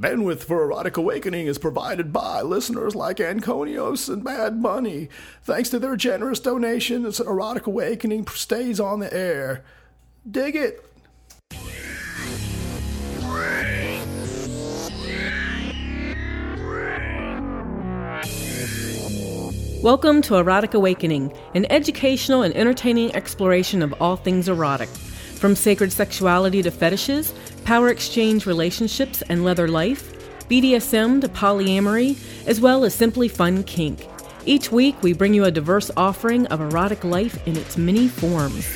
Bandwidth for Erotic Awakening is provided by listeners like Anconios and Bad Bunny. Thanks to their generous donations, Erotic Awakening stays on the air. Dig it! Welcome to Erotic Awakening, an educational and entertaining exploration of all things erotic. From sacred sexuality to fetishes, power exchange relationships and leather life, BDSM to polyamory, as well as simply fun kink. Each week, we bring you a diverse offering of erotic life in its many forms.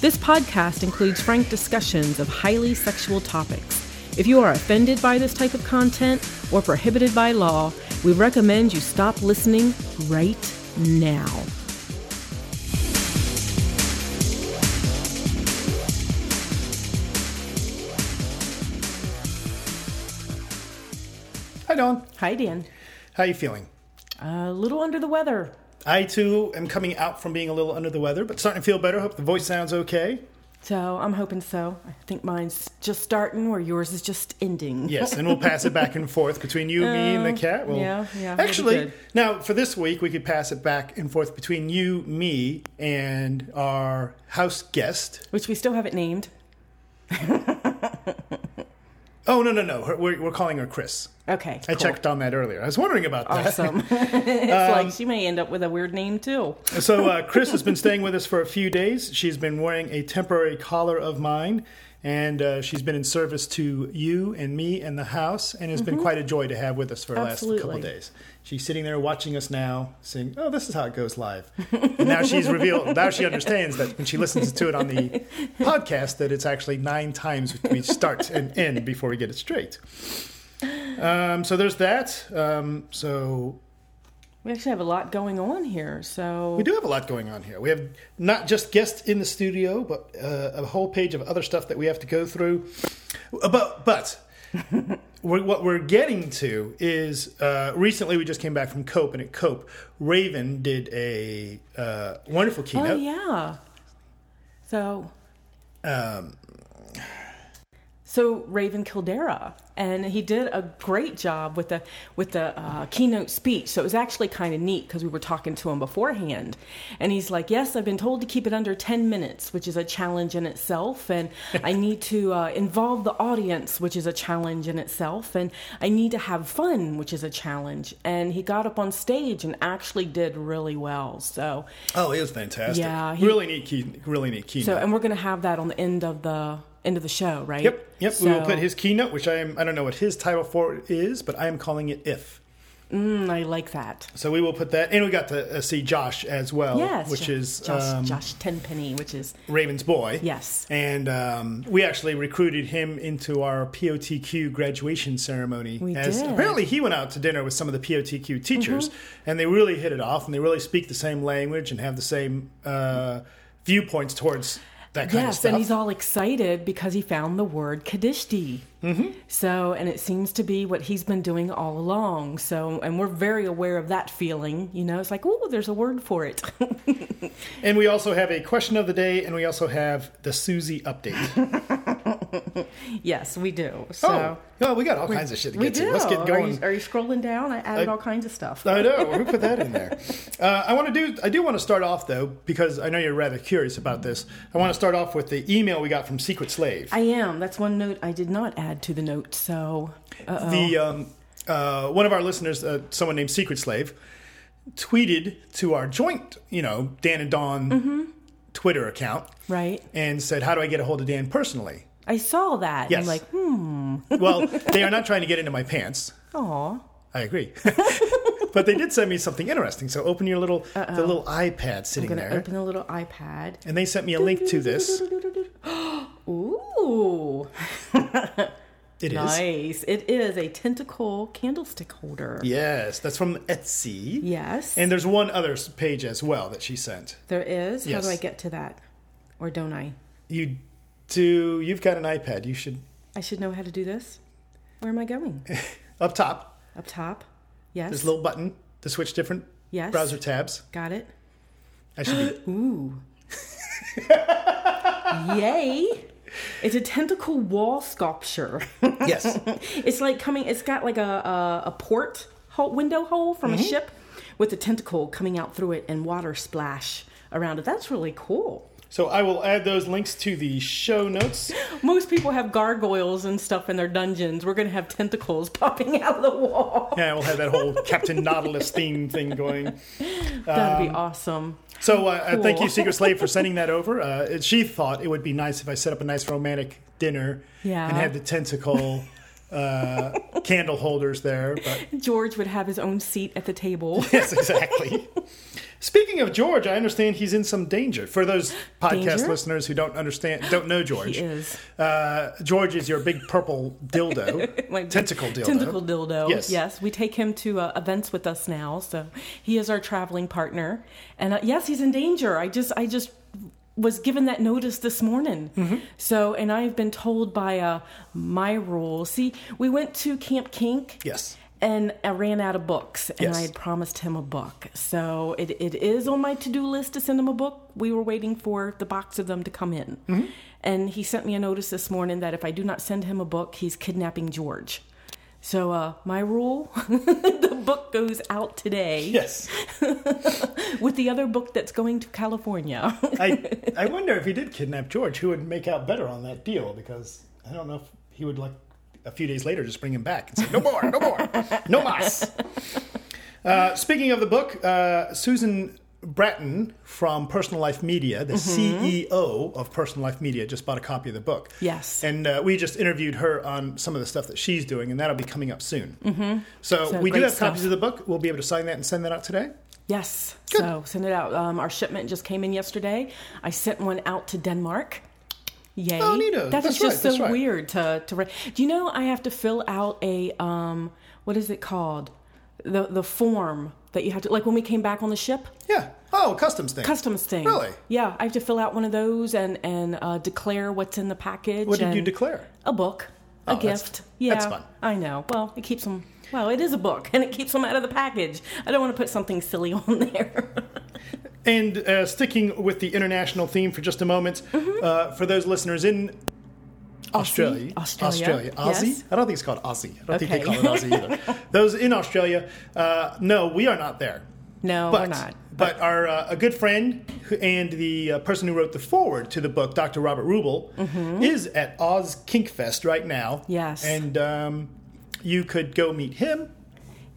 This podcast includes frank discussions of highly sexual topics. If you are offended by this type of content or prohibited by law, we recommend you stop listening right now. Hi, Dawn. Hi, Dan. How are you feeling? A little under the weather. I too am coming out from being a little under the weather, but starting to feel better. Hope the voice sounds okay. So I'm hoping so. I think mine's just starting where yours is just ending. Yes, and we'll pass it back and forth between you, me, and the oh, cat. We'll, yeah, yeah, Actually, now for this week, we could pass it back and forth between you, me, and our house guest. Which we still haven't named. Oh no, no, no! We're, we're calling her Chris. Okay. I cool. checked on that earlier. I was wondering about that. Awesome. it's like she may end up with a weird name too. So uh, Chris has been staying with us for a few days. She's been wearing a temporary collar of mine, and uh, she's been in service to you and me and the house, and has been quite a joy to have with us for the last couple Mm-hmm. Of days. She's sitting there watching us now, saying, "Oh, this is how it goes live." and now she's revealed. Now she understands that when she listens to it on the podcast, that it's actually nine times we start and end before we get it straight. Um, so there's that. Um, so We actually have a lot going on here. So We do have a lot going on here. We have not just guests in the studio, but uh, a whole page of other stuff that we have to go through. Uh, But but we're, what we're getting to is uh, recently we just came back from Cope, and at Cope, Raven did a uh, wonderful Oh keynote. yeah. So Um, so Raven Kaldera, and he did a great job with the with the uh, keynote speech. So it was actually kind of neat because we were talking to him beforehand, and he's like, "Yes, I've been told to keep it under ten minutes, which is a challenge in itself, and I need to uh, involve the audience, which is a challenge in itself, and I need to have fun, which is a challenge." And he got up on stage and actually did really well. So oh, it was fantastic. Yeah, he- really neat key, really neat keynote. so, and we're going to have that on the end of the end of the show, right? Yep, yep. we will put his keynote, which I am. I don't know what his title for it is, but I am calling it "If." Mm, I like that. So we will put that, and we got to uh, see Josh as well, Yes, which Jo- is Josh, um, Josh Tenpenny, which is Raven's boy. yes, And um, we actually recruited him into our POTQ graduation ceremony. We as did. Mm-hmm. Apparently, he went out to dinner with some of the POTQ teachers, and they really hit it off, and they really speak the same language and have the same uh, viewpoints towards that kind of yes, and he's all excited because he found the word Qadishti. Mm-hmm. So, and it seems to be what he's been doing all along. So, and we're very aware of that feeling. You know, it's like, oh, there's a word for it. and we also have a question of the day, and we also have the Susie update. yes, we do. So. oh, oh, we got all kinds of shit to We get do. to. Let's get Are going. you, are you scrolling down? I added I- all kinds of stuff. I know. Who put that in there? Uh, I want to do. I do want to start off though, because I know you're rather curious about this. I want to start off with the email we got from Secret Slave. I am. That's one note I did not add to the note. So, uh-oh. the um, uh, one of our listeners, uh, someone named Secret Slave, tweeted to our joint, you know, Dan and Dawn Mm-hmm. Twitter account right? and said, "How do I get a hold of Dan personally?" I saw that. Yes. I'm like, hmm. Well, they are not trying to get into my pants. Aw. I agree. but they did send me something interesting. So open your little the little iPad sitting I'm there, open a little iPad. and they sent me a link to this. Ooh, It is. nice! It is a tentacle candlestick holder. Yes, that's from Etsy. Yes, And there's one other page as well that she sent. there is. Yes. How do I get to that, or don't I? You do. You've got an iPad. You should I should know how to do this. Where am I going? up top. Up top. Yes. There's a little button to switch different yes. browser tabs. Got it. I should be. Ooh. Yay! It's a tentacle wall sculpture. Yes. it's like coming. It's got like a a, a port hole, window hole from Mm-hmm. a ship with a tentacle coming out through it and water splash around it. That's really cool. So I will add those links to the show notes. Most people have gargoyles and stuff in their dungeons. We're gonna have tentacles popping out of the wall. Yeah, we'll have that whole Captain Nautilus theme thing going. That'd be awesome. So uh, uh, thank you, Secret Slave, for sending that over. Uh, she thought it would be nice if I set up a nice romantic dinner Yeah. and had the tentacle uh, candle holders there. But George would have his own seat at the table. yes, exactly. Speaking of George, I understand he's in some danger. For those podcast Danger? listeners who don't understand, don't know George, He is. Uh, George is your big purple dildo, tentacle dildo. Tentacle dildo. Yes. Yes. We take him to uh, events with us now, so he is our traveling partner. And uh, yes, he's in danger. I just, I just was given that notice this morning. Mm-hmm. So, and I've been told by uh, my rule. See, we went to Camp Kink. Yes. And I ran out of books, and Yes. I had promised him a book. So it, it is on my to do list to send him a book. We were waiting for the box of them to come in. Mm-hmm. And he sent me a notice this morning that if I do not send him a book, he's kidnapping George. So uh, my rule, the book goes out today Yes. with the other book that's going to California. I I wonder if he did kidnap George, who would make out better on that deal because I don't know if he would like a few days later just bring him back and say no more, no more, no mas. Uh, speaking of the book, uh, Susan Bratton from Personal Life Media, the CEO of Personal Life Media, just bought a copy of the book. Yes. and uh, we just interviewed her on some of the stuff that she's doing, and that'll be coming up soon. Mm-hmm. So, So we do have stuff. copies of the book. We'll be able to sign that and send that out today. yes. So send it out. Um, our shipment just came in yesterday. I sent one out to Denmark. Yay! Oh, neato. That That's just right, that's so right. weird to to. Re- Do you know I have to fill out a um what is it called the the form that you have to like when we came back on the ship Yeah. Oh, customs thing. customs thing. Really? Yeah, I have to fill out one of those and and uh, declare what's in the package. What did you declare? A book, Oh, a that's- gift. Yeah, that's fun. I know. Well, it keeps them. Well, it is a book, and it keeps them out of the package. I don't want to put something silly on there. And uh, sticking with the international theme for just a moment, uh, for those listeners in Australia, Australia, Aussie. yes. I don't think it's called Aussie. I don't think they call it Aussie either. those in Australia, uh, no, we are not there. no, But, we're not. but our uh, a good friend who- and the uh, person who wrote the foreword to the book, Dr. Robert Rubel, is at Oz Kink Fest right now. Mm-hmm. Yes. and um, you could go meet him.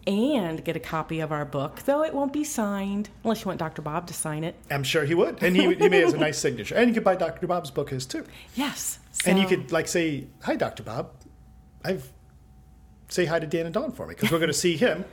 And get a copy of our book, though it won't be signed unless you want Dr. Bob to sign it. I'm sure he would, and he he may has a nice signature. And you could buy Dr. Bob's book his too. Yes, And you could like say, "Hi, Doctor Bob. I've say hi to Dan and Dawn for me because we're going to see him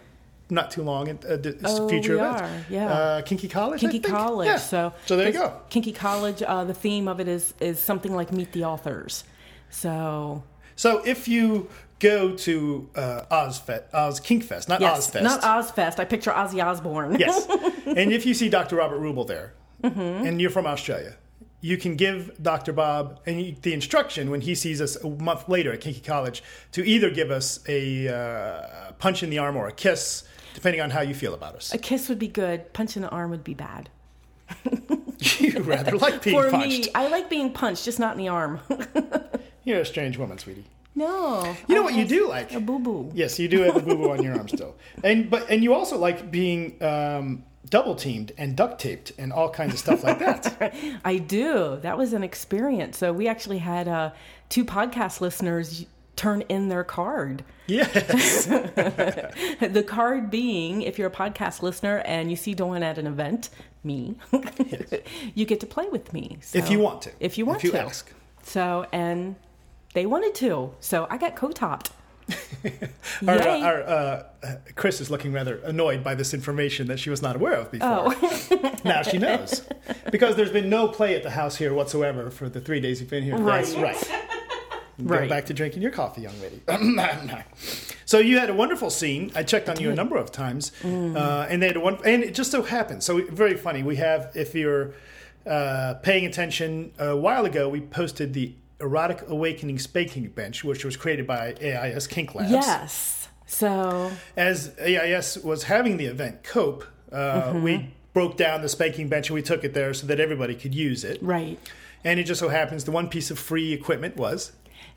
not too long at uh, the Oh, future we events. are, yeah. uh, Kinky College. I Kinky? College. Yeah. So so there you go. Kinky College. Uh, the theme of it is is something like Meet the Authors. So So if you go to uh, Ozfest, Oz Kink Fest, not yes, Ozfest, not Ozfest. I picture Ozzy Osbourne. yes, and if you see Dr. Robert Rubel there, Mm-hmm. and you're from Australia. You can give Dr. Bob and the instruction when he sees us a month later at Kinky College to either give us a uh, punch in the arm or a kiss, depending on how you feel about us. A kiss would be good. Punch in the arm would be bad. you rather like being For punched. me, I like being punched, just not in the arm. You're a strange woman, sweetie. No. You know I what you do like? A boo boo. Yes, you do have a boo boo on your arm still, and but and you also like being um, double teamed and duct taped and all kinds of stuff like that. I do. That was an experience. So we actually had uh, two podcast listeners turn in their card. yes, The card being, if you're a podcast listener and you see Dawn at an event, me, you get to play with me. So, if you want to, If you want if you to. ask. So, and they wanted to. So I got co-topped. Our, Yay. our uh, uh, Chris is looking rather annoyed by this information that she was not aware of before. Oh. now she knows because there's been no play at the house here whatsoever for the three days you've been here. That's Right. right. Go Right. back to drinking your coffee, young lady. so you had a wonderful scene. I checked on you a number of times, Mm. uh, and they had a one. And it just so happened. So very funny. We have, if you're uh, paying attention, a while ago we posted the erotic awakening spanking bench, which was created by AIS Kink Labs. Yes. So As AIS was having the event Cope, uh, Mm-hmm. we broke down the spanking bench and we took it there so that everybody could use it. right. And it just so happens the one piece of free equipment was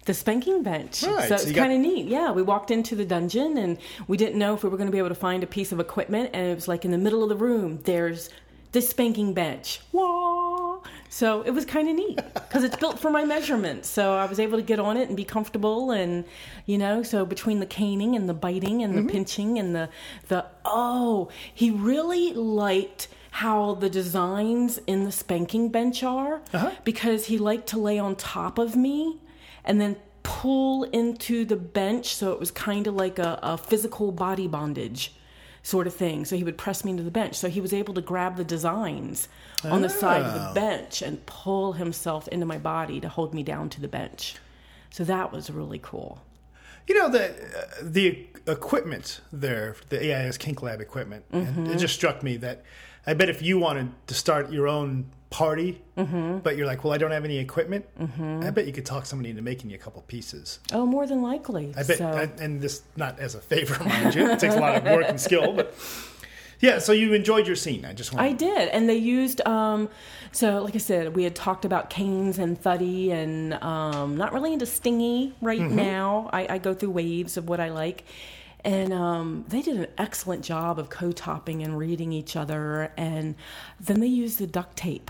the spanking bench. Right, So so it's got- kind of neat. Yeah, we walked into the dungeon and we didn't know if we were going to be able to find a piece of equipment, and it was like in the middle of the room. There's the spanking bench. Wah! So it was kind of neat because it's built for my measurements. So I was able to get on it and be comfortable, and you know, so between the caning and the biting and the mm-hmm. pinching and the the oh, he really liked how the designs in the spanking bench are uh-huh. because he liked to lay on top of me and then pull into the bench so it was kind of like a, a physical body bondage sort of thing so he would press me into the bench so he was able to grab the designs on the side of the Oh. bench and pull himself into my body to hold me down to the bench so that was really cool You know the uh, the equipment there, the AIS Kink Lab equipment. And it just struck me that I bet if you wanted to start your own party, but you're like, well, I don't have any equipment. I bet you could talk somebody into making you a couple pieces. oh more than likely I bet, so, and, and this not as a favor, mind you. It takes a lot of work and skill, but yeah. So you enjoyed your scene. I just want. I did, and they used. Um, so, like I said, we had talked about canes and thuddy, and um, not really into stingy right now. I, I go through waves of what I like, and um, they did an excellent job of co-topping and reading each other, and then they used the duct tape.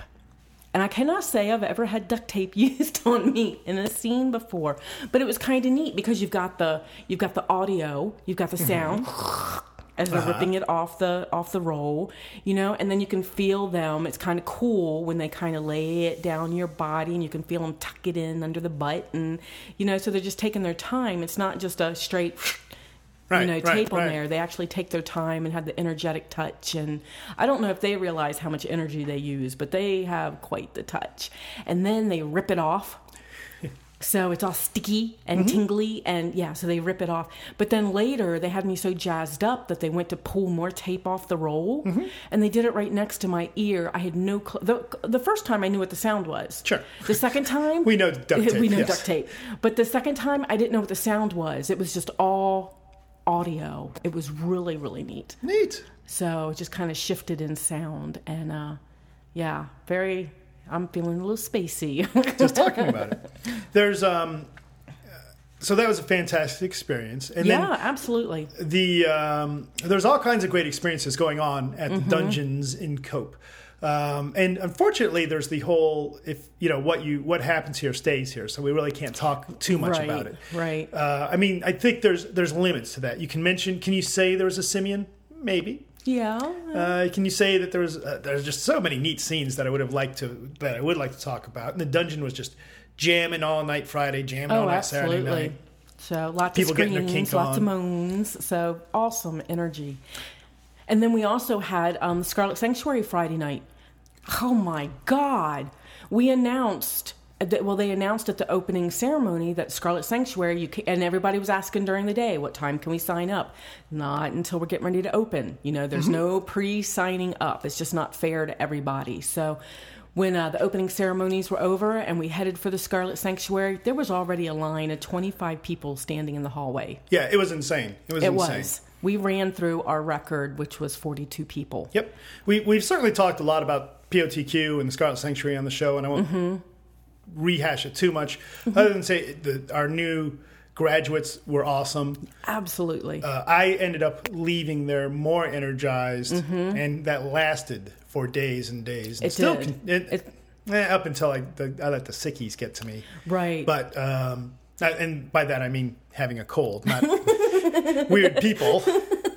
And I cannot say I've ever had duct tape used on me in a scene before, but it was kind of neat because you've got the you've got the audio, you've got the mm-hmm. sound as they're uh-huh. ripping it off the off the roll, you know, and then you can feel them. It's kind of cool when they kind of lay it down your body, and you can feel them tuck it in under the butt, and you know, so they're just taking their time. It's not just a straight. Right, you know, right, tape on right. there. They actually take their time and have the energetic touch. And I don't know if they realize how much energy they use, but they have quite the touch. And then they rip it off. So it's all sticky and Mm-hmm. tingly, and yeah, so they rip it off. But then later, they had me so jazzed up that they went to pull more tape off the roll, Mm-hmm. and they did it right next to my ear. I had no clue. The, the first time I knew what the sound was. Sure. The second time, We know duct tape, we know yes. duct tape. But the second time, I didn't know what the sound was. It was just all audio. It was really, really neat. Neat. So it just kind of shifted in sound, and uh, yeah, very. I'm feeling a little spacey. Just talking about it. There's um. So that was a fantastic experience, and yeah, absolutely. the um, there's all kinds of great experiences going on at Mm-hmm. the dungeons in Cope. Um, and unfortunately, there's the whole if you know what you what happens here stays here, so we really can't talk too much right, about it. right. Uh, I mean, I think there's there's limits to that. You can mention. Can you say there was a simian? Maybe. Yeah. Uh, can you say that there was uh, there's just so many neat scenes that I would have liked to that I would like to talk about? And the dungeon was just jamming all night Friday, jamming all Oh, night Saturday absolutely. night. So lots People of getting their screams, lots of on. moans. So awesome energy. And then we also had um, the Scarlet Sanctuary Friday night. Oh my God! We announced. that- Well, they announced at the opening ceremony that Scarlet Sanctuary, you can, and everybody was asking during the day, what time can we sign up? Not until we're getting ready to open. You know, there's no pre signing up. It's just not fair to everybody. So when uh, the opening ceremonies were over and we headed for the Scarlet Sanctuary, there was already a line of 25 people standing in the hallway. Yeah, it was insane. It was It insane. was. We ran through our record, which was 42 people. Yep. We we've certainly talked a lot about POTQ and the Scarlet Sanctuary on the show, and I won't Mm-hmm. rehash it too much, other than say that our new graduates were awesome. Absolutely. Uh, I ended up leaving there more energized, and that lasted for days and days. And Mm-hmm. It still did. con- it, It- eh, up until I, the, I let the sickies get to me. right. But um, and by that I mean having a cold, not weird people.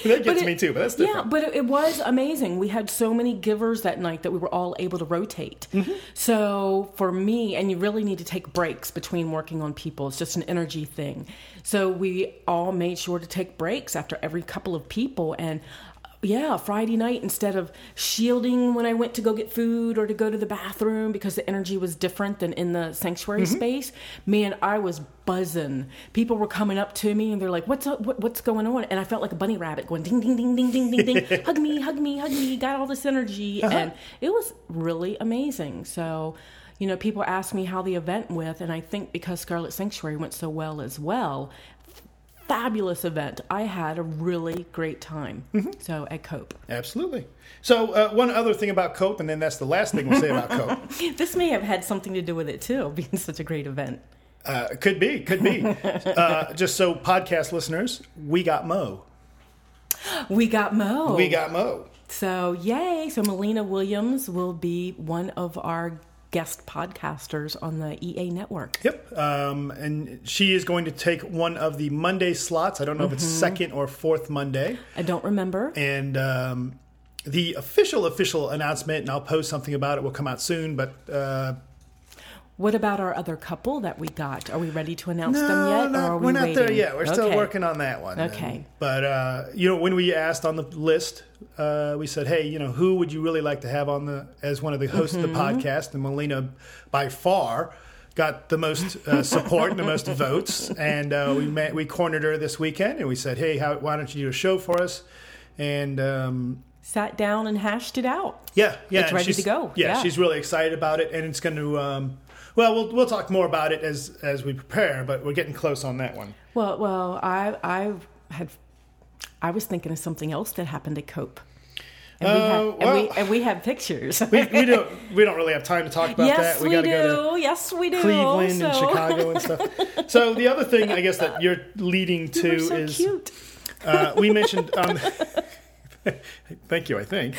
that gets it- me too, but that's Yeah, but it, it was amazing. We had so many givers that night that we were all able to rotate. Mm-hmm. So for me, and you really need to take breaks between working on people. It's just an energy thing. So we all made sure to take breaks after every couple of people and. Yeah, Friday night, instead of shielding when I went to go get food or to go to the bathroom because the energy was different than in the sanctuary Mm-hmm. space, man, I was buzzing. People were coming up to me and they're like, "What's up? What, what's going on?" And I felt like a bunny rabbit going ding ding ding ding ding ding ding. hug me, hug me, hug me. Got all this energy, and it was really amazing. So, you know, people ask me how the event went, and I think because Scarlet Sanctuary went so well as well, fabulous event. I had a really great time. Mm-hmm. So at Cope. Absolutely. So, uh, one other thing about Cope, and then that's the last thing we'll say about Cope. This may have had something to do with it too, being such a great event. Uh, could be, could be. Uh, just so podcast listeners, we got Mo. We got Mo. We got Mo. So, yay. So, Mollena Williams will be one of our guest podcasters on the EA network. Yep. Um, and she is going to take one of the Monday slots. I don't know if it's second or fourth Monday. I don't remember. And um, the official, official announcement, and I'll post something about it, will come out soon. But uh, What about our other couple that we got? Are we ready to announce no, them yet? not- or are we we're not there yet. We're still working on that one. Okay. And- but, uh, you know, when we asked on the list, uh, we said, hey, you know, who would you really like to have on the as one of the hosts of the Mm-hmm. podcast? And Mollena, by far, got the most uh, support and the most votes. And uh, we met, we cornered her this weekend, and we said, hey, how, why don't you do a show for us? And um, Sat down and hashed it out. yeah, yeah, It's ready she's- to go. Yeah, Yeah. she's really excited about it, and it's going to. Um, well, we'll we'll talk more about it as as we prepare, but we're getting close on that one. Well, well, I I had I was thinking of something else that happened at Cope. And, we, Uh, had, and, we, well- and we have pictures. We, we don't we don't really have time to talk about yes, that. we, gotta do. go yes, we do. Cleveland and Chicago and stuff. So the other thing I guess that you're leading to You so is cute. uh, we mentioned. Um, thank you. I think.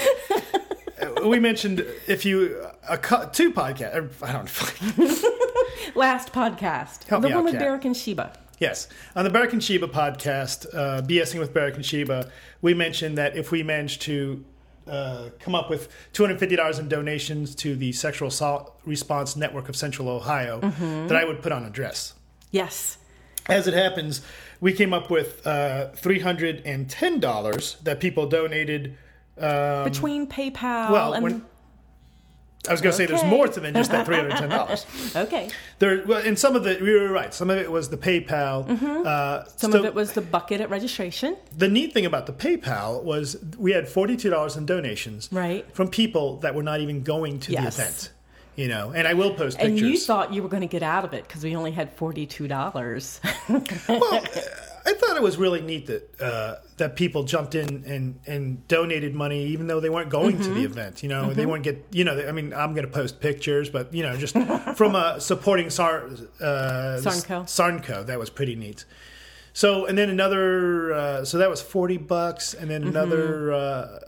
We mentioned if you a two podcast. I don't. Last podcast, Help the one out, with Kat. Barrick and Sheba. Yes. On the Barrick and Sheba podcast, uh, BSing with Barrick and Sheba, we mentioned that if we managed to uh, come up with $250 in donations to the Sexual Assault Response Network of Central Ohio, that I would put on a dress. Yes. As it happens, we came up with uh, $310 that people donated. Um, Between PayPal well, and when, I was going to say there's more to it than just that $310. okay, there, well, and some of it, you were right. Some of it was the PayPal. Uh, Mm-hmm. some so- of it was the bucket at registration. the neat thing about the PayPal was we had forty-two dollars in donations, Right. from people that were not even going to Yes. the event. You know, and I will post pictures. And you thought you were going to get out of it because we only had forty-two dollars. well, I thought it was really neat that uh, that people jumped in and, and donated money, even though they weren't going to Mm-hmm. the event. You know, they weren't get. You know, they- I mean, I'm going to post pictures, but you know, just from uh, supporting Sar, uh, Sarnco. Sarnco, that was pretty neat. So, and then another. Uh, so that was forty bucks, and then another. Uh,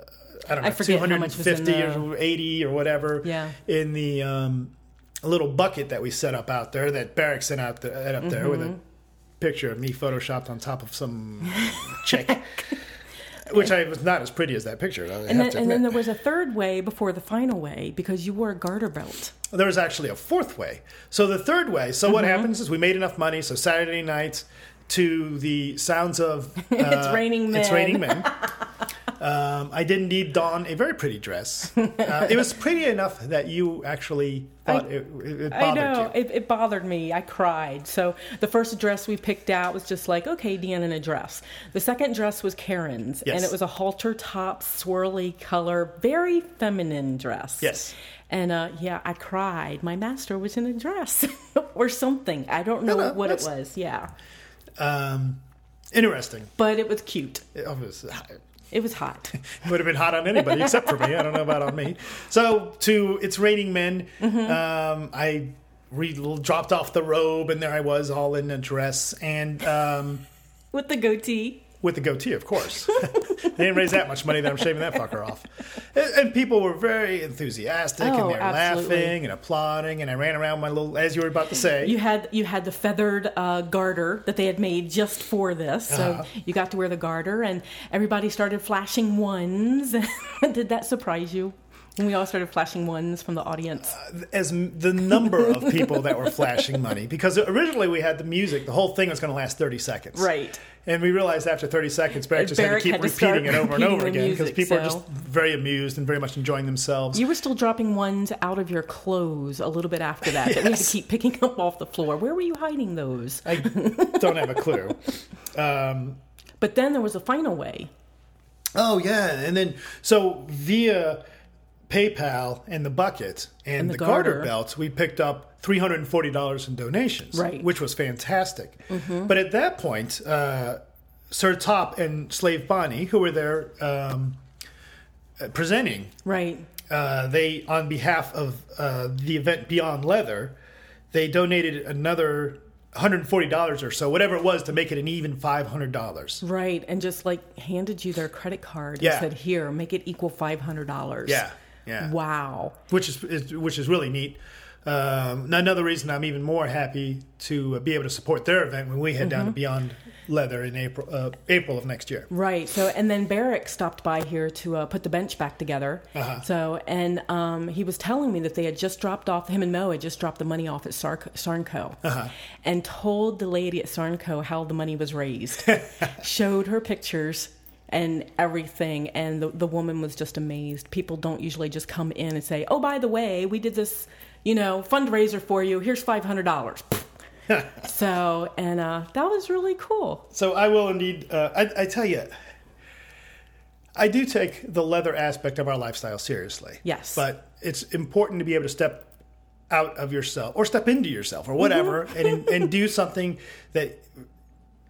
I don't know, Mm-hmm. I forget how much was in 250 or 80 or whatever Yeah. in the um, little bucket that we set up out there that Barrick sent out there, up there with Mm-hmm. a picture of me photoshopped on top of some chick, which I was not as pretty as that picture. I And then, and then there was a third way before the final way because you wore a garter belt. there was actually a fourth way. So the third way. So Mm-hmm. what happens is we made enough money. So Saturday night to the sounds of uh, It's raining men. It's raining men. Um, I did indeed don a very pretty dress. Uh, it was pretty enough that you actually thought it, it, it bothered I know you. it, it bothered me. I cried. So the first dress we picked out was just like, okay, Deanna in a dress. The second dress was Karen's, Yes. and it was a halter top, swirly color, very feminine dress. Yes. And uh, yeah, I cried. My master was in a dress or something. I don't know no, what it was. Yeah, Um, interesting. but it was cute. It was, It was hot. It would have been hot on anybody except for me. I don't know about on me. So to it's raining men. Mm-hmm. Um, I re- dropped off the robe and there I was all in a dress and um, With the goatee. With the goatee, of course. they didn't raise that much money that I'm shaving that fucker off. And, and people were very enthusiastic and Oh, they were absolutely. laughing and applauding. And I ran around my little, as you were about to say. You had you had the feathered uh, garter that they had made just for this, so Uh-huh. you got to wear the garter, and everybody started flashing ones. Did that surprise you when we all started flashing ones from the audience? as the number of people that were flashing money because originally we had the music the whole thing was going to last 30 seconds Right. and we realized after 30 seconds barrett just Barrick had to keep had to repeating it over and over again because people are just very amused and very much enjoying themselves You were still dropping ones out of your clothes a little bit after that. That we had to keep picking up off the floor. Where were you hiding those? i don't have a clue um, But then there was a final way. oh yeah and then so via paypal and the bucket and, And the, the garter. garter. belts we picked up $340 in donations Right. which was fantastic but at that point uh, Sir Top and Slave Bonnie, who were there um, uh, presenting, Right. uh, they on behalf of uh, the event Beyond Leather, they donated another $140 or so, whatever it was, to make it an even $500. Right. And just like handed you their credit card Yeah. and said, here, make it equal $500. Yeah, yeah. Wow. which is, is which is really neat. Um, another reason I'm even more happy to be able to support their event when we head down to Beyond Leather in April uh, April of next year. Right. So, and then Barrick stopped by here to uh, put the bench back together. Uh-huh. So, and um, he was telling me that they had just dropped off, him and Mo had just dropped the money off at Sar- Sarnco Uh-huh. and told the lady at Sarnco how the money was raised. Showed her pictures and everything. And the, the woman was just amazed. People don't usually just come in and say, oh, by the way, we did this, you know, fundraiser for you. Here's $500. so, and uh, that was really cool. So I will indeed. Uh, I, I tell you, I do take the leather aspect of our lifestyle seriously. Yes. but it's important to be able to step out of yourself or step into yourself or whatever, and and do something that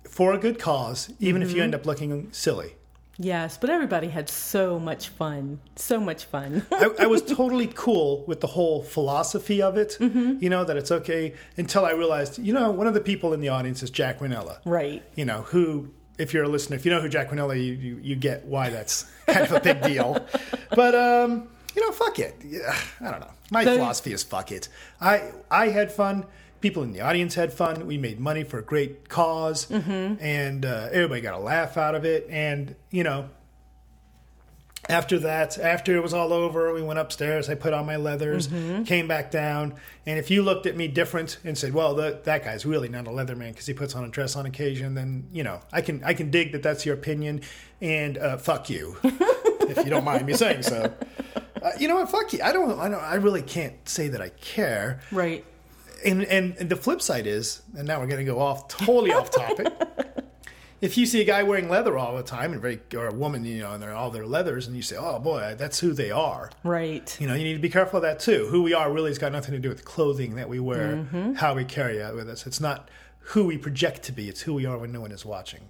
for a good cause, even if you end up looking silly. Yes, but everybody had so much fun. So much fun. I, I was totally cool with the whole philosophy of it. You know that it's okay until I realized, you know, one of the people in the audience is Jack Rinella. right. You know who, if you're a listener, if you know who Jack Rinella, you you, you get why that's kind of a big deal. But um, you know, fuck it. Yeah, I don't know. My So- philosophy is fuck it. I I had fun. People in the audience had fun. We made money for a great because and uh, everybody got a laugh out of it. And you know, after that, after it was all over, we went upstairs. I put on my leathers, came back down, and if you looked at me different and said, "Well, that that guy's really not a leather man because he puts on a dress on occasion," then you know I can I can dig that that's your opinion, and uh, fuck you if you don't mind me saying so. Uh, you know what? Fuck you. I don't. I don't. I really can't say that I care. Right. And, and and the flip side is, and now we're going to go off totally off topic. If you see a guy wearing leather all the time, and very or a woman, you know, and they're all their leathers, and you say, "Oh boy, that's who they are." Right. You know, you need to be careful of that too. Who we are really has got nothing to do with the clothing that we wear, mm-hmm. how we carry it with us. It's not who we project to be; it's who we are when no one is watching.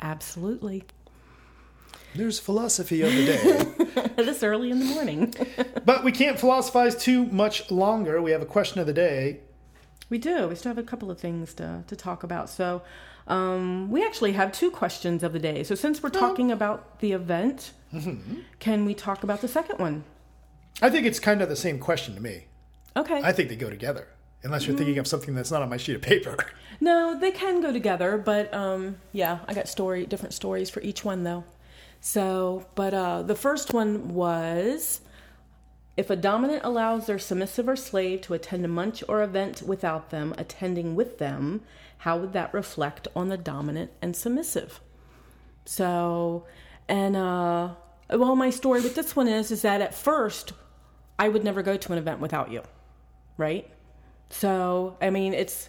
Absolutely. There's philosophy of the day, this early in the morning. but we can't philosophize too much longer. We have a question of the day. We do. We still have a couple of things to, to talk about. So um, we actually have two questions of the day. So since we're talking about the event, can we talk about the second one? I think it's kind of the same question to me. Okay. I think they go together, unless you're thinking of something that's not on my sheet of paper. No, they can go together, but um, yeah, I got story different stories for each one though. So, but uh, the first one was if a dominant allows their submissive or slave to attend a munch or event without them attending with them, how would that reflect on the dominant and submissive? So, and uh, well, my story with this one is is that at first I would never go to an event without you, right? So, I mean, it's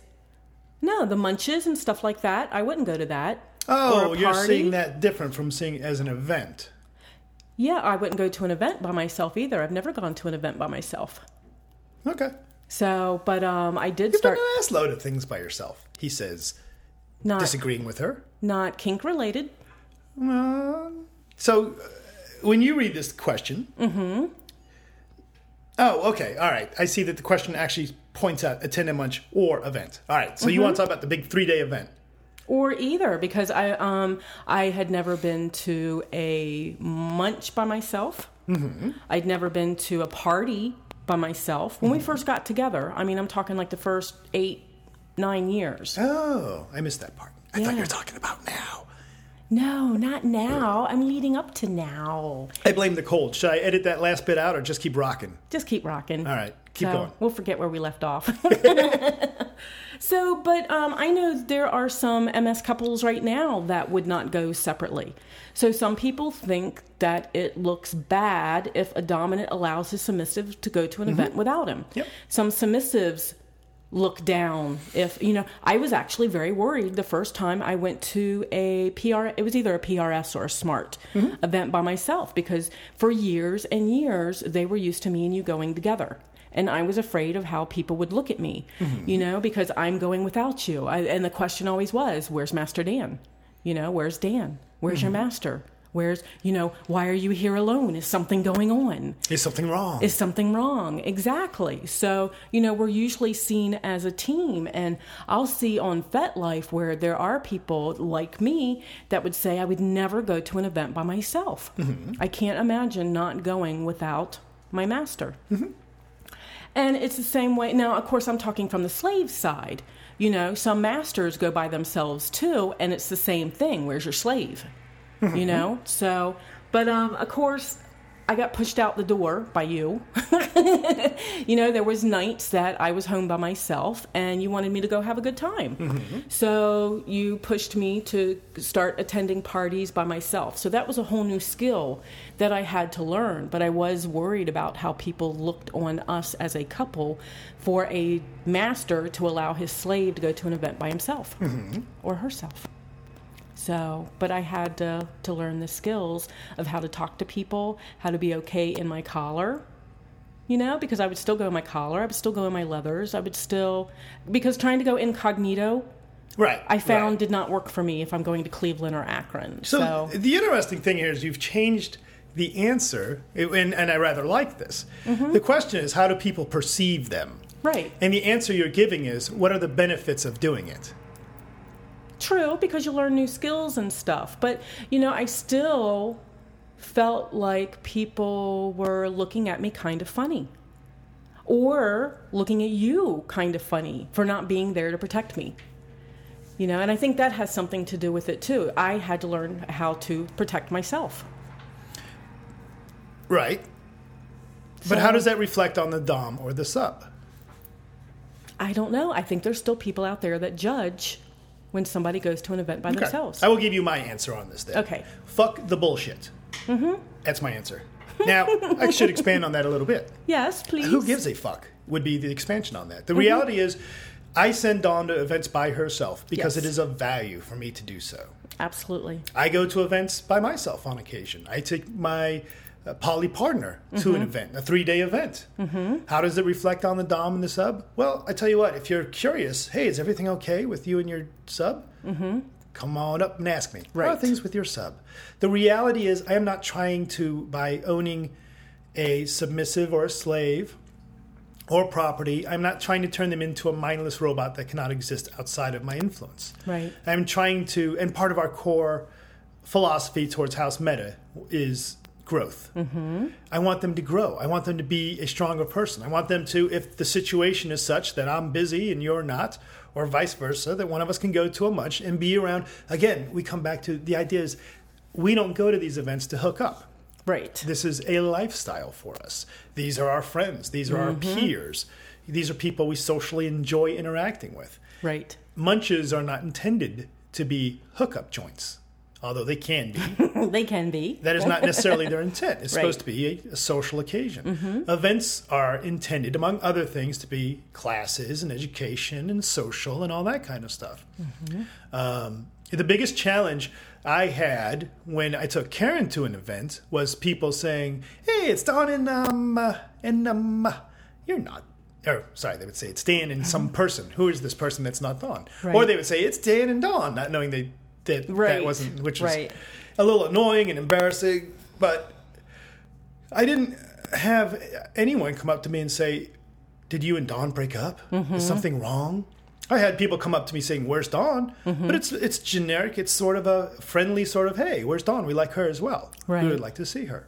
no the munches and stuff like that. I wouldn't go to that. Oh, you're seeing that different from seeing it as an event. Yeah, I wouldn't go to an event by myself either. I've never gone to an event by myself. Okay. So, but um, I did You've start done an ass load of things by yourself, he says, not disagreeing with her. not kink related. Uh, so, uh, when you read this question, mm-hmm. oh, okay, all right. I see that the question actually points out attend a munch or event. All right, so you want to talk about the big three day event? Or either because I um I had never been to a munch by myself. Mm-hmm. I'd never been to a party by myself when we first got together. I mean, I'm talking like the first eight nine years. Oh, I missed that part. I thought you were talking about now. No, not now. I'm leading up to now. I blame the cold. Should I edit that last bit out or just keep rocking? Just keep rocking. All right, keep so going. We'll forget where we left off. so, but um, I know there are some MS couples right now that would not go separately. So, some people think that it looks bad if a dominant allows his submissive to go to an event without him. Yep. Some submissives look down if you know i was actually very worried the first time i went to a pr it was either a prs or a smart event by myself because for years and years they were used to me and you going together and i was afraid of how people would look at me mm-hmm. you know because i'm going without you I, and the question always was where's master dan You know, where's Dan? Where's your mm-hmm. master? Where's, you know, why are you here alone? Is something going on? Is something wrong? Is something wrong? Exactly. So, you know, we're usually seen as a team. And I'll see on FetLife where there are people like me that would say, I would never go to an event by myself. Mm-hmm. I can't imagine not going without my master. And it's the same way. Now, of course, I'm talking from the slave side. You know, some masters go by themselves too, and it's the same thing. Where's your slave? You know? So, but um, of course, I got pushed out the door by you. you know, there was nights that I was home by myself and you wanted me to go have a good time. Mm-hmm. So you pushed me to start attending parties by myself. So that was a whole new skill that I had to learn, but I was worried about how people looked on us as a couple for a master to allow his slave to go to an event by himself mm-hmm. or herself. So, but I had to, to learn the skills of how to talk to people, how to be okay in my collar, you know, because I would still go in my collar, I would still go in my leathers, I would still, because trying to go incognito, right. I found right. did not work for me if I'm going to Cleveland or Akron. So, So, the interesting thing here is you've changed the answer, and, and I rather like this. Mm-hmm. The question is, how do people perceive them? right. And the answer you're giving is, what are the benefits of doing it? True, because you learn new skills and stuff. But, you know, I still felt like people were looking at me kind of funny. Or looking at you kind of funny for not being there to protect me. You know, and I think that has something to do with it too. I had to learn how to protect myself. Right. But how does that reflect on the Dom or the sub? I don't know. I think there's still people out there that judge when somebody goes to an event by Okay. themselves. I will give you my answer on this then. Okay. Fuck the bullshit. Mm-hmm. That's my answer. Now, I should expand on that a little bit. Yes, please. Who gives a fuck would be the expansion on that. The reality is, I send Dawn to events by herself because Yes. it is of value for me to do so. Absolutely. I go to events by myself on occasion. I take my uh, poly partner to an event, a three day event. Mm-hmm. How does it reflect on the Dom and the sub? Well, I tell you what, if you're curious, hey, is everything okay with you and your sub? Mm-hmm. Come on up and ask me. How are things with your sub? The reality is, I am not trying to, by owning a submissive or a slave or property, I'm not trying to turn them into a mindless robot that cannot exist outside of my influence. Right. I'm trying to, and part of our core philosophy towards House Meta is growth. Mm-hmm. I want them to grow. I want them to be a stronger person. I want them to, if the situation is such that I'm busy and you're not, or vice versa, that one of us can go to a munch and be around. Again, we come back to the idea is we don't go to these events to hook up. Right. This is a lifestyle for us. These are our friends. These are our peers. These are people we socially enjoy interacting with. Right. Munches are not intended to be hookup joints, although they can be. they can be. That is not necessarily their intent. It's supposed to be a, a social occasion. Events are intended, among other things, to be classes and education and social and all that kind of stuff. Um, the biggest challenge I had when I took Karen to an event was people saying, "Hey, it's Don and um uh, and um uh, you're not." Or sorry, they would say it's Dan and some person. Who is this person that's not Dawn? Or they would say it's Dan and Dawn, not knowing they that that wasn't, which was Right. a little annoying and embarrassing. But I didn't have anyone come up to me and say, "Did you and Dawn break up? Mm-hmm. Is something wrong?" I had people come up to me saying, "Where's Dawn?" Mm-hmm. But it's it's generic. It's sort of a friendly sort of, "Hey, where's Dawn? We like her as well. Right. We would like to see her."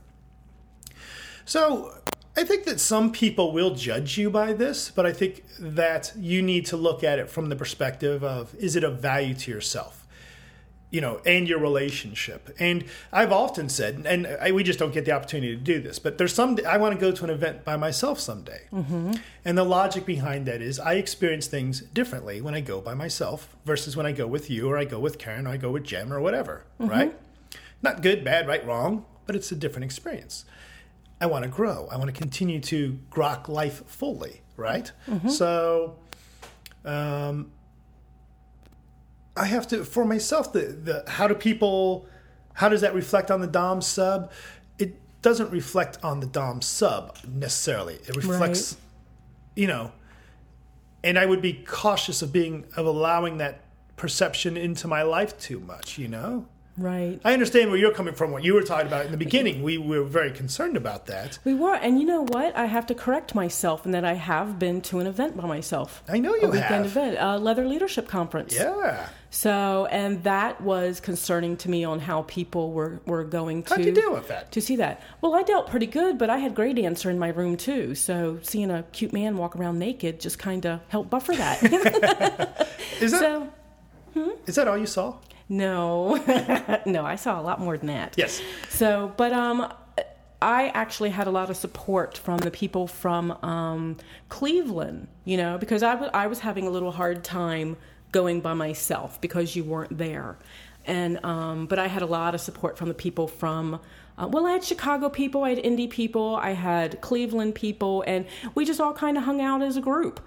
So I think that some people will judge you by this, but I think that you need to look at it from the perspective of is it of value to yourself? You know, and your relationship. And I've often said, and I, we just don't get the opportunity to do this, but there's some, I want to go to an event by myself someday. Mm-hmm. And the logic behind that is I experience things differently when I go by myself versus when I go with you or I go with Karen or I go with Jem or whatever, mm-hmm. right? Not good, bad, right, wrong, but it's a different experience. I want to grow. I want to continue to grok life fully, right? Mm-hmm. So, um, I have to for myself. The the how do people? How does that reflect on the dom sub? It doesn't reflect on the dom sub necessarily. It reflects, Right. you know. And I would be cautious of being of allowing that perception into my life too much, you know? Right. I understand where you're coming from, what you were talking about in the beginning. We were very concerned about that. We were, and you know what? I have to correct myself in that I have been to an event by myself. I know you a weekend have. event, a leather leadership conference. Yeah. So, and that was concerning to me on how people were, were going to How'd you deal with that? to see that. Well, I dealt pretty good, but I had Grey Dancer in my room too. So, seeing a cute man walk around naked just kind of helped buffer that. Is that so, hmm? is that all you saw? No, no, I saw a lot more than that. Yes. So, but um, I actually had a lot of support from the people from um, Cleveland, you know, because I I was having a little hard time going by myself because you weren't there. And, um, but I had a lot of support from the people from, uh, well, I had Chicago people, I had Indy people, I had Cleveland people, and we just all kind of hung out as a group.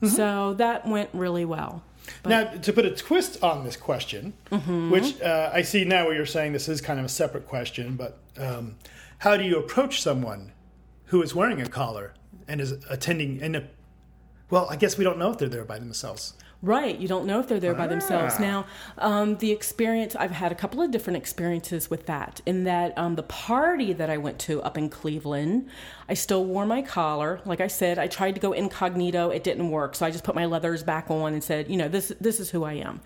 So that went really well. Now, to put a twist on this question, Mm-hmm. which uh, I see now where you're saying this is kind of a separate question, but um, how do you approach someone who is wearing a collar and is attending? And a, well, I guess we don't know if they're there by themselves. Right. You don't know if they're there by themselves. Ah. Now, um, the experience, I've had a couple of different experiences with that. In that, um, the party that I went to up in Cleveland, I still wore my collar. Like I said, I tried to go incognito. It didn't work. So I just put my leathers back on and said, you know, this, this is who I am.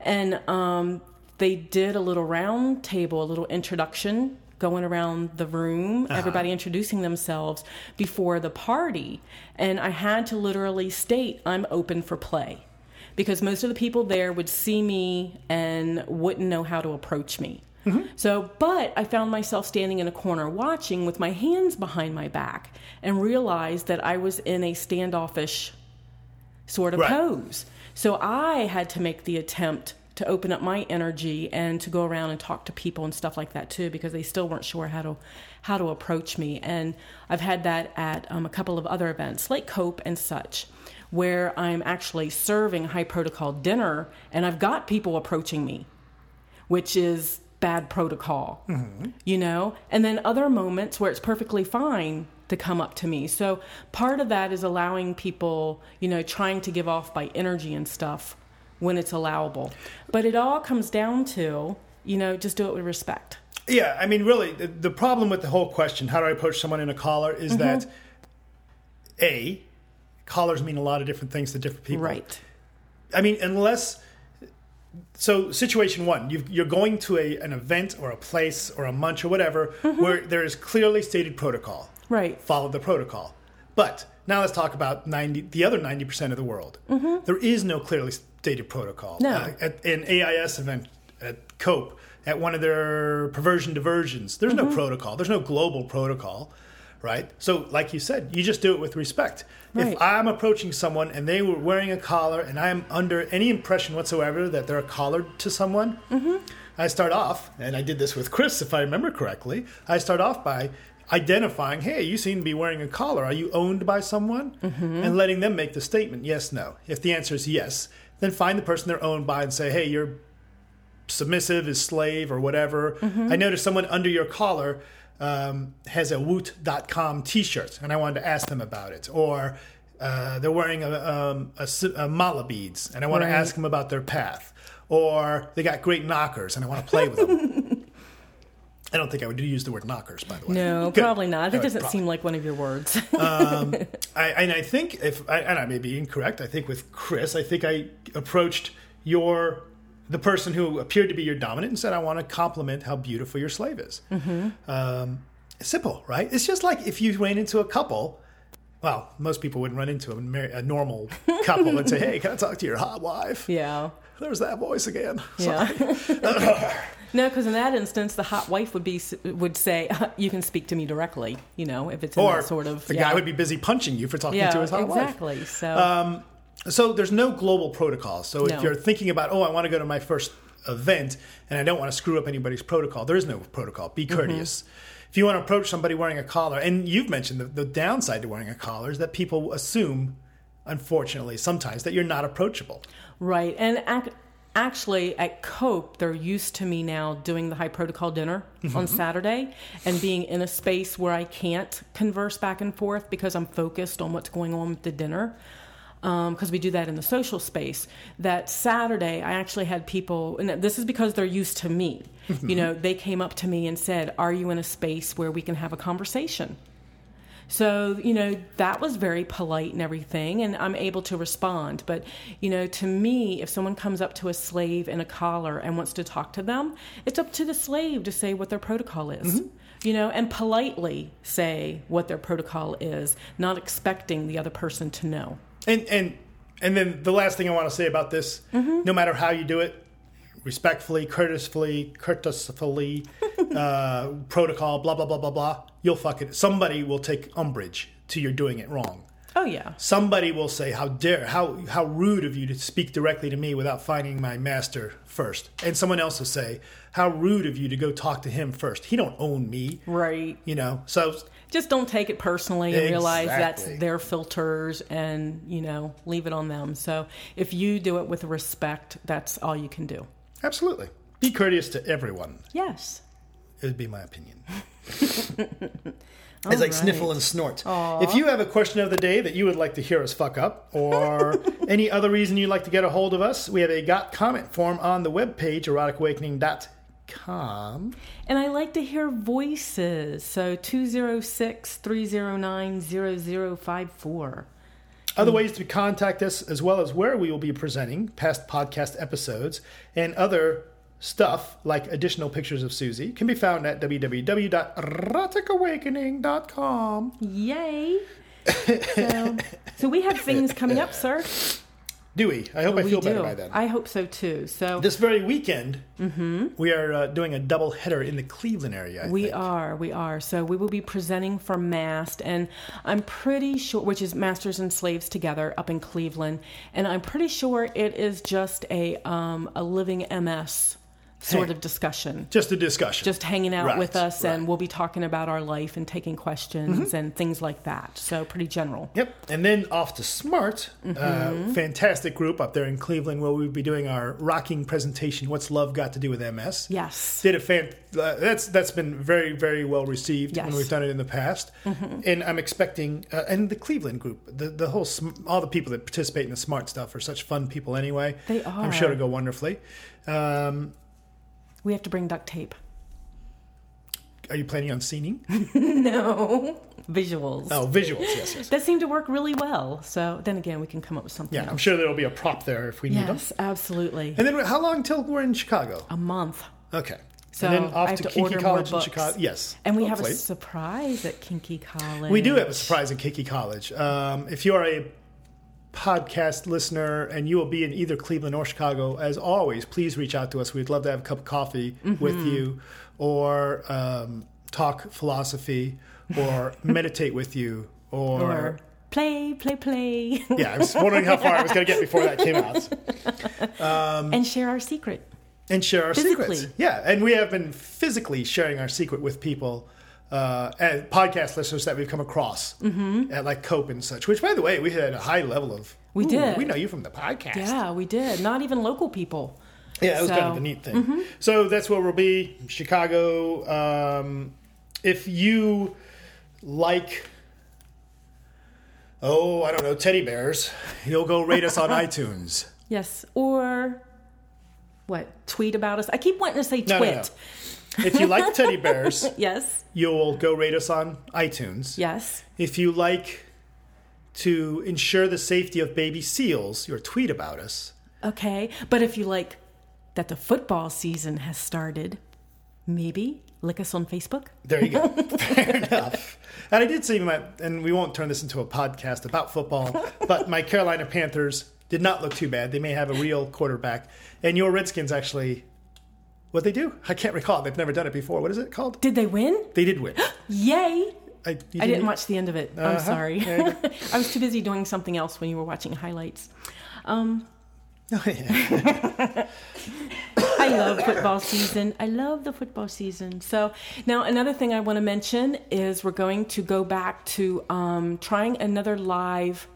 And um, they did a little round table, a little introduction going around the room, everybody introducing themselves before the party. And I had to literally state, I'm open for play. Because most of the people there would see me and wouldn't know how to approach me. So, but I found myself standing in a corner watching with my hands behind my back and realized that I was in a standoffish sort of Right. pose. So I had to make the attempt to open up my energy and to go around and talk to people and stuff like that too, because they still weren't sure how to how to approach me. And I've had that at um, a couple of other events, like Cope and such, where I'm actually serving high protocol dinner, and I've got people approaching me, which is bad protocol, you know? And then other moments where it's perfectly fine to come up to me. So part of that is allowing people, you know, trying to give off by energy and stuff when it's allowable. But it all comes down to, you know, just do it with respect. Yeah, I mean, really, the, the problem with the whole question, how do I approach someone in a collar, is Mm-hmm. that A, collars mean a lot of different things to different people. Right. I mean, unless. So, situation one, you you're going to a, an event or a place or a munch or whatever Mm-hmm. where there is clearly stated protocol. Right. Follow the protocol. But now let's talk about 90, the other 90% of the world. There is no clearly stated protocol. Mm-hmm. No. Uh, at an AIS event at COPE, at one of their perversion diversions, there's Mm-hmm. no protocol. There's no global protocol, right? So, like you said, you just do it with respect. Right. If I'm approaching someone and they were wearing a collar and I'm under any impression whatsoever that they're a collared to someone, Mm-hmm. I start off, and I did this with Chris, if I remember correctly. I start off by identifying, hey, you seem to be wearing a collar. Are you owned by someone? Mm-hmm. And letting them make the statement, yes, no. If the answer is yes, then find the person they're owned by and say, hey, you're submissive, is slave, or whatever. Mm-hmm. I noticed someone under your collar um, has a woot.com t shirt, and I wanted to ask them about it. Or uh, they're wearing a, um, a, a mala beads, and I want Right. to ask them about their path. Or they got great knockers, and I want to play with them. I don't think I would use the word knockers, by the way. No, Good. probably not. It All right, doesn't probably. seem like one of your words. um, I, and I think if I, and I may be incorrect, I think with Chris, I think I approached your the person who appeared to be your dominant and said, "I want to compliment how beautiful your slave is." Mm-hmm. Um, simple, right? It's just like if you ran into a couple. Well, most people wouldn't run into a, a normal couple and say, "Hey, can I talk to your hot wife?" yeah. There's that voice again. Yeah. no, because in that instance, the hot wife would be would say, uh, "You can speak to me directly." You know, if it's in Or that sort of the yeah. guy would be busy punching you for talking yeah, to his hot wife. exactly. So um, So there's no global protocol. So if you're thinking about, oh, I want to go to my first event and I don't want to screw up anybody's protocol, there is no protocol. Be Mm-hmm. courteous. If you want to approach somebody wearing a collar, and you've mentioned the, the downside to wearing a collar is that people assume, unfortunately, sometimes that you're not approachable. right, and ac- actually at Cope, they're used to me now doing the high protocol dinner Mm-hmm. on Saturday and being in a space where I can't converse back and forth because I'm focused on what's going on with the dinner. Um, because we do that in the social space. That Saturday, I actually had people, and this is because they're used to me. you mm-hmm. know, they came up to me and said, Are you in a space where we can have a conversation? So, you know, that was very polite and everything, and I'm able to respond. But, you know, to me, if someone comes up to a slave in a collar and wants to talk to them, it's up to the slave to say what their protocol is. Mm-hmm. You know, and politely say what their protocol is, not expecting the other person to know. And and and then the last thing I want to say about this, no matter how you do it, respectfully, courteously, courteously, uh, protocol, blah blah blah blah blah, you'll fuck it. Somebody will take umbrage to your doing it wrong. Oh, yeah. Somebody will say, "How dare! How how rude of you to speak directly to me without finding my master first. And someone else will say, "How rude of you to go talk to him first. He don't own me." Right. You know. So Just don't take it personally and realize that's their filters and, you know, leave it on them. So if you do it with respect, that's all you can do. absolutely, be courteous to everyone. Yes. It would be my opinion. it's like right. sniffle and snort. If you have a question of the day that you would like to hear us fuck up, or any other reason you'd like to get a hold of us, we have a got comment form on the webpage, eroticawakening.com. And I like to hear voices. So 206 309 0054. Other ways to contact us, as well as where we will be presenting past podcast episodes and other stuff like additional pictures of Susie, can be found at www.eroticawakening.com. Yay. so, so we have things coming up, sir. Do we? I hope I feel better by then. I hope so too. So this very weekend, Mm-hmm. we are uh, doing a double header in the Cleveland area. I We think. are, we are. So we will be presenting for MAST, and I'm pretty sure, which is Masters and Slaves Together up in Cleveland, and I'm pretty sure it is just a um, a living MS sort Hey. of discussion. Just a discussion. Just hanging out Right, with us, right. and we'll be talking about our life and taking questions and things like that. So pretty general. Yep. And then off to Smart, Mm-hmm. uh, fantastic group up there in Cleveland where we'll be doing our rocking presentation, What's Love Got to Do with MS? Yes. Did a fan. Uh, that's that's been very very well received when Yes. Mm-hmm. we've done it in the past, and I'm expecting uh, and the Cleveland group, the the whole sm- all the people that participate in the smart stuff are such fun people anyway. They are. I'm sure it'll go wonderfully. Um, We have to bring duct tape. are you planning on scening? no visuals. Oh, visuals. Yes, yes. That seemed to work really well. So then again, we can come up with something Yeah, I'm sure there'll be a prop there if we need them. Yes, absolutely. And then how long till we're in Chicago? A month. Okay. So and then off I have to, to Kinky College in. Chicago. Yes. And we have a surprise at Kinky College. We do have a surprise at Kinky College. Um, if you are a podcast listener and you will be in either Cleveland or Chicago, as always, please reach out to us. We'd love to have a cup of coffee Mm-hmm. with you or um, talk philosophy or meditate with you or. Or play, play, play. yeah, I was wondering how far I was going to get before that came out. and share our secret. and share our Physically. secrets. Yeah, and we have been physically sharing our secret with people, uh, podcast listeners that we've come across at like Cope and such. Which, by the way, we had a high level of. We "Ooh, did. We know you from the podcast. Yeah, we did. Not even local people. Yeah, it was kind of a neat thing. So that's where we'll be, Chicago. Um, if you like, oh, I don't know, teddy bears, you'll go rate us on iTunes. Yes. Or what? Tweet about us. I keep wanting to say No, no, twit. no. If you like teddy bears, Yes. you'll go rate us on iTunes. Yes. If you like to ensure the safety of baby seals, your tweet about us. Okay. But if you like that the football season has started, maybe lick us on Facebook. There you go. Fair enough. And I did see my, and we won't turn this into a podcast about football, but my Carolina Panthers did not look too bad. They may have a real quarterback. And your Redskins actually, what they do? I can't recall. They've never done it before. What is it called? Did they win? They did win. Yay! I, you I didn't watch the end of it. I'm Uh-huh. sorry. There you I was too busy doing something else when you were watching highlights. Um, Oh, yeah. I love football season. I love the football season. So now another thing I want to mention is we're going to go back to um, trying another live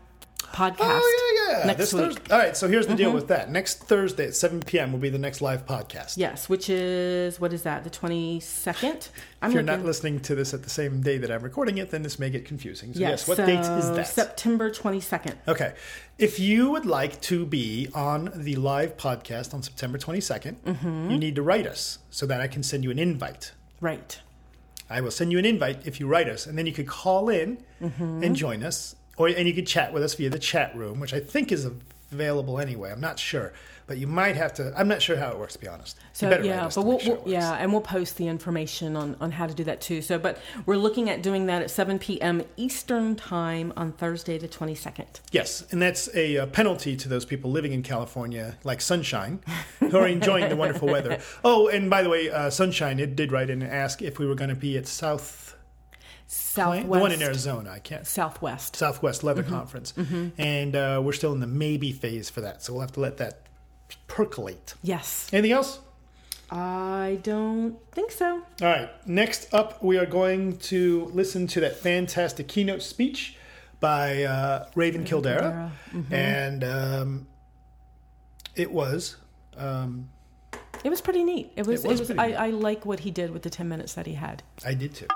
podcast. Oh yeah, yeah. Next This week. Mm-hmm. Thursday- All right, so here's the deal with that. Next Thursday at 7 p.m. will be the next live podcast. Yes, which is what is that? The twenty second. If you're not listening to this at the same day that I'm recording it, then this may get confusing. So yes, what so date is that? September twenty second. Okay. If you would like to be on the live podcast on September 22nd, Mm-hmm. you need to write us so that I can send you an invite. Right. I will send you an invite if you write us, and then you could call in Mm-hmm. and join us, or and you could chat with us via the chat room, which I think is available anyway. I'm not sure, but you might have to. I'm not sure how it works, to be honest. So yeah, but we'll, sure we'll yeah, and we'll post the information on on how to do that too. So, but we're looking at doing that at seven p.m. Eastern time on Thursday the twenty second. Yes, and that's a, uh penalty to those people living in California, like Sunshine, who are enjoying the wonderful weather. Oh, and by the way, uh, Sunshine it did write in and ask if we were going to be at South, Southwest. the one in Arizona. I can't. Southwest. Southwest Leather Mm-hmm. Conference, and uh, we're still in the maybe phase for that, so we'll have to let that percolate. Yes. Anything else? I don't think so. All right. Next up, we are going to listen to that fantastic keynote speech by uh, Raven Kaldera, mm-hmm. and um, it was. Um, It was pretty neat. It was. It It was was. neat. I, I like what he did with the ten minutes that he had. I did too.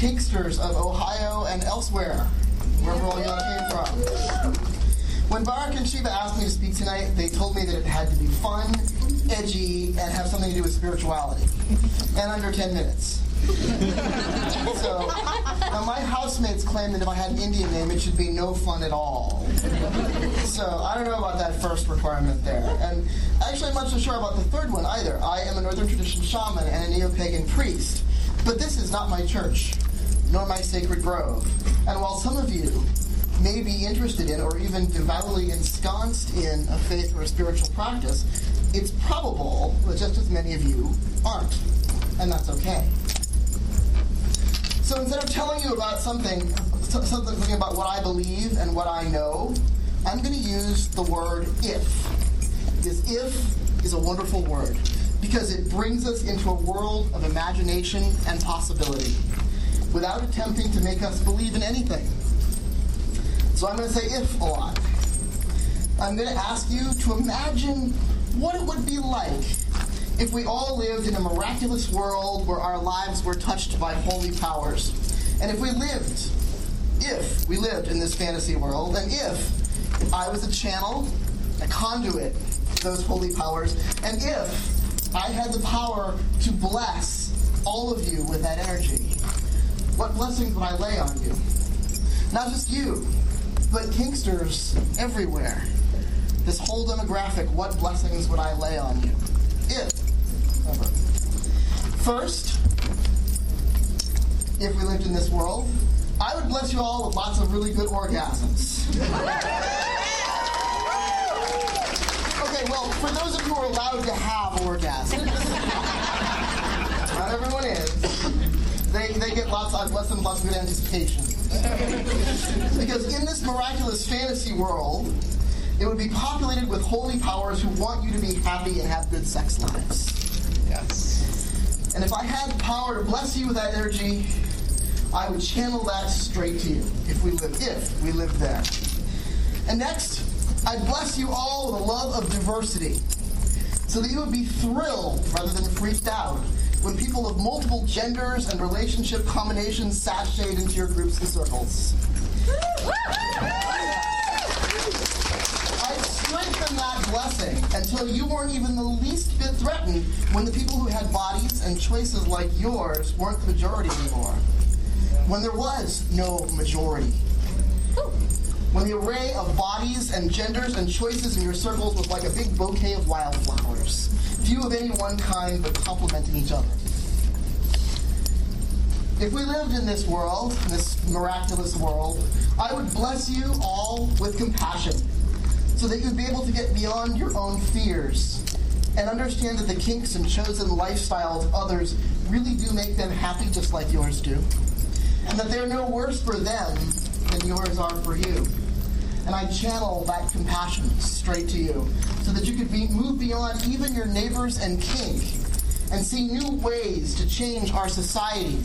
Dear Kinksters of Ohio and elsewhere, wherever all y'all came from. When Barak and Shiva asked me to speak tonight, they told me that it had to be fun, edgy, and have something to do with spirituality. And under 10 minutes. so, now my housemates claim that if I had an Indian name, it should be no fun at all. So I don't know about that first requirement there. And actually, I'm not so sure about the third one either. I am a Northern Tradition shaman and a neo-pagan priest. But this is not my church, nor my sacred grove. And while some of you may be interested in or even devoutly ensconced in a faith or a spiritual practice, it's probable that just as many of you aren't. And that's okay. So instead of telling you about something, something about what I believe and what I know, I'm going to use the word if. Because if is a wonderful word because it brings us into a world of imagination and possibility without attempting to make us believe in anything. So I'm going to say if a lot. I'm going to ask you to imagine what it would be like if we all lived in a miraculous world where our lives were touched by holy powers. And if we lived, if we lived in this fantasy world, and if I was a channel, a conduit to those holy powers, and if I had the power to bless all of you with that energy, what blessings would I lay on you? Not just you, but Kinksters everywhere. This whole demographic, what blessings would I lay on you? If ever. First, if we lived in this world, I would bless you all with lots of really good orgasms. okay, well, for those of you who are allowed to have orgasms, not everyone is. They, they get lots, bless them with lots of good anticipation. because in this miraculous fantasy world, it would be populated with holy powers who want you to be happy and have good sex lives. Yes. And if I had the power to bless you with that energy, I would channel that straight to you if we live if we live there. And next, I'd bless you all with a love of diversity. So that you would be thrilled rather than freaked out when people of multiple genders and relationship combinations sashayed into your groups and circles. I'd strengthen that blessing until you weren't even the least bit threatened when the people who had bodies and choices like yours weren't the majority anymore. When there was no majority. When the array of bodies and genders and choices in your circles was like a big bouquet of wildflowers, few of any one kind but complementing each other. If we lived in this world, this miraculous world, I would bless you all with compassion so that you'd be able to get beyond your own fears and understand that the kinks and chosen lifestyles of others really do make them happy just like yours do, and that they're no worse for them than yours are for you. And I channel that compassion straight to you so that you could be, move beyond even your neighbors and kink and see new ways to change our society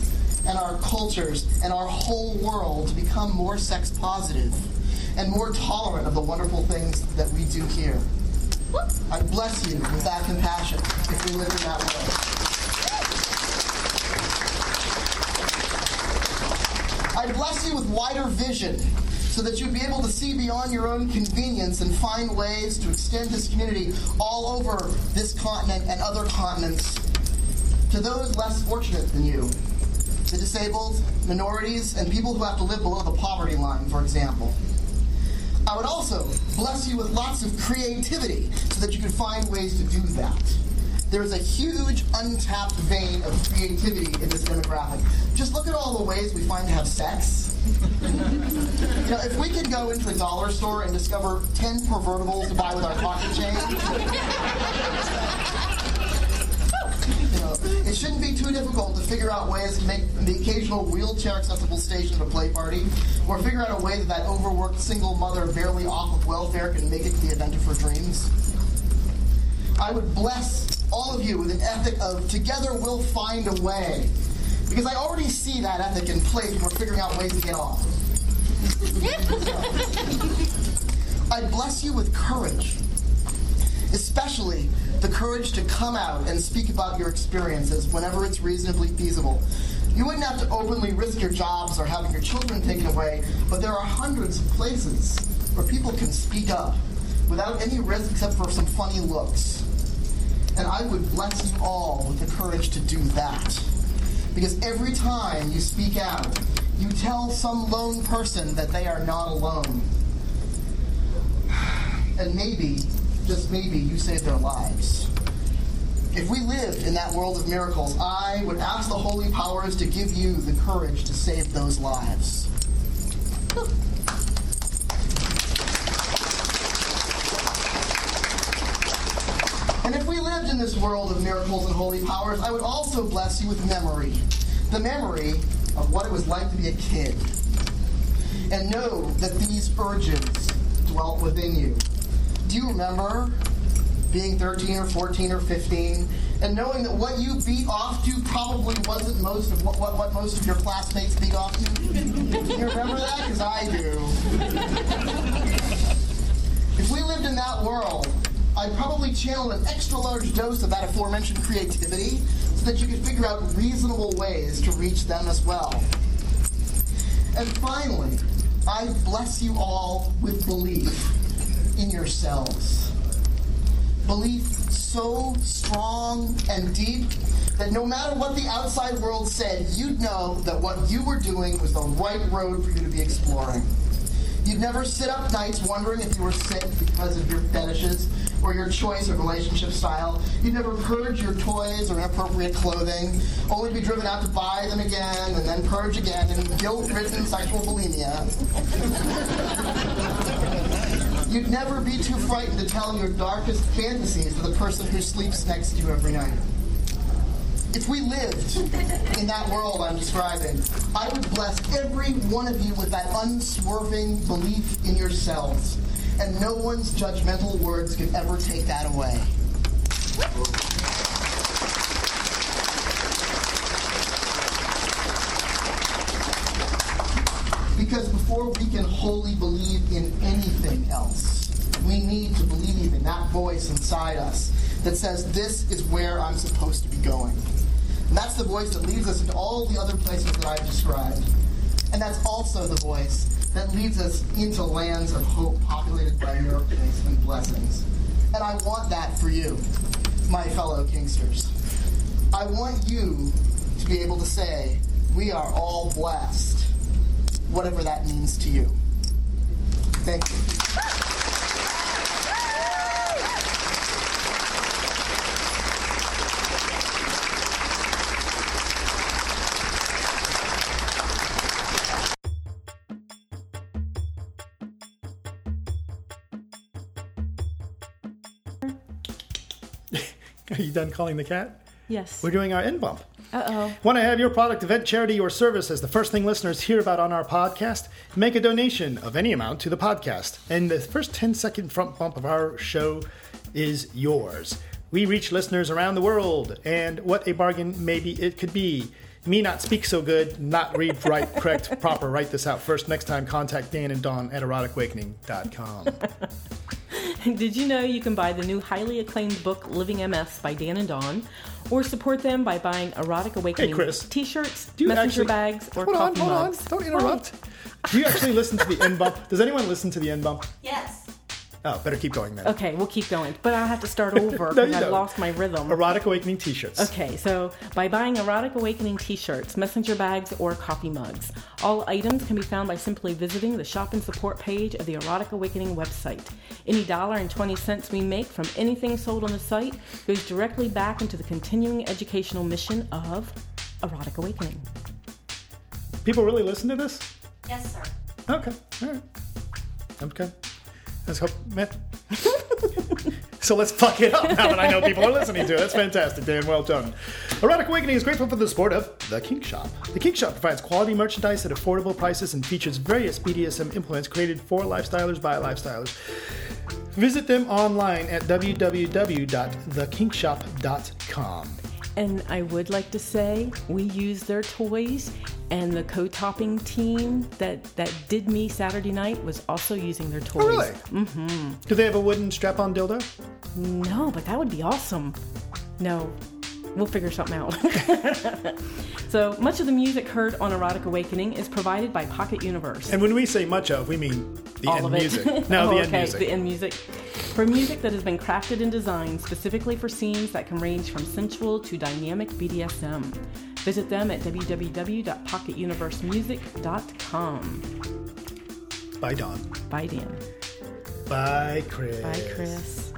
and our cultures and our whole world to become more sex positive and more tolerant of the wonderful things that we do here. I bless you with that compassion if we live in that way. I bless you with wider vision so that you'd be able to see beyond your own convenience and find ways to extend this community all over this continent and other continents to those less fortunate than you the disabled, minorities, and people who have to live below the poverty line, for example. I would also bless you with lots of creativity so that you can find ways to do that. There is a huge untapped vein of creativity in this demographic. Just look at all the ways we find to have sex. Know, if we could go into the dollar store and discover 10 pervertibles to buy with our pocket change, you know, it shouldn't be too difficult to figure out ways to make the occasional wheelchair accessible station at a play party, or figure out a way that that overworked single mother barely off of welfare can make it to the event of her dreams. I would bless all of you with an ethic of together we'll find a way. Because I already see that ethic in place when we're figuring out ways to get off. I bless you with courage, especially the courage to come out and speak about your experiences whenever it's reasonably feasible. You wouldn't have to openly risk your jobs or having your children taken away, but there are hundreds of places where people can speak up without any risk except for some funny looks. And I would bless you all with the courage to do that. Because every time you speak out, you tell some lone person that they are not alone. And maybe, just maybe, you save their lives. If we lived in that world of miracles, I would ask the holy powers to give you the courage to save those lives. And if we lived in this world of miracles and holy powers, I would also bless you with memory. The memory of what it was like to be a kid. And know that these urges dwelt within you. Do you remember being 13 or 14 or 15 and knowing that what you beat off to probably wasn't most of what, what, what most of your classmates beat off to? you remember that? Because I do. if we lived in that world, I'd probably channel an extra large dose of that aforementioned creativity so that you could figure out reasonable ways to reach them as well. And finally, I bless you all with belief in yourselves. Belief so strong and deep that no matter what the outside world said, you'd know that what you were doing was the right road for you to be exploring. You'd never sit up nights wondering if you were sick because of your fetishes or your choice of relationship style. You'd never purge your toys or inappropriate clothing, only to be driven out to buy them again and then purge again in guilt-ridden sexual bulimia. You'd never be too frightened to tell your darkest fantasies to the person who sleeps next to you every night. If we lived in that world I'm describing, I would bless every one of you with that unswerving belief in yourselves, and no one's judgmental words could ever take that away. Because before we can wholly believe in anything else, we need to believe in that voice inside us that says, This is where I'm supposed to be going. And that's the voice that leads us into all the other places that I've described. And that's also the voice that leads us into lands of hope populated by miracles and blessings. And I want that for you, my fellow Kinksters. I want you to be able to say, We are all blessed, whatever that means to you. Thank you. Done calling the cat? Yes. We're doing our end bump. Uh-oh. Want to have your product, event, charity, or service as the first thing listeners hear about on our podcast? Make a donation of any amount to the podcast, and the first 10 second front bump of our show is yours. We reach listeners around the world, and what a bargain maybe it could be. Me not speak so good, not read right, correct, proper, write this out first. Next time, contact Dan and Dawn at eroticawakening.com. Did you know you can buy the new highly acclaimed book Living MS by Dan and Dawn, or support them by buying Erotic Awakening Chris, t-shirts, Do you messenger actually, bags, or hold on, hold mugs? on, don't interrupt. Do you actually listen to the end bump? Does anyone listen to the end bump? Yes. Oh, better keep going then. Okay, we'll keep going, but I'll have to start over because you I don't. lost my rhythm. Erotic Awakening t-shirts. Okay, so by buying Erotic Awakening t shirts, messenger bags, or coffee mugs, all items can be found by simply visiting the shop and support page of the Erotic Awakening website. Any dollar and 20 cents we make from anything sold on the site goes directly back into the continuing educational mission of Erotic Awakening. People really listen to this? Yes, sir. Okay. All right. Okay. Let's hope, man. so let's fuck it up now that I know people are listening to it. That's fantastic, Dan. Well done. Erotic Awakening is grateful for the support of The Kink Shop. The Kink Shop provides quality merchandise at affordable prices and features various BDSM implements created for lifestylers by lifestylers. Visit them online at www.thekinkshop.com. And I would like to say we use their toys, and the co-topping team that that did me Saturday night was also using their toys. Oh, really? Mm-hmm. Do they have a wooden strap-on dildo? No, but that would be awesome. No, we'll figure something out. so much of the music heard on Erotic Awakening is provided by Pocket Universe. And when we say much of, we mean the All end of it. music. No, oh, the end okay, music. the end music. For music that has been crafted and designed specifically for scenes that can range from sensual to dynamic BDSM. Visit them at www.pocketuniversemusic.com. Bye, Dawn. Bye, Dan. Bye, Chris. Bye, Chris.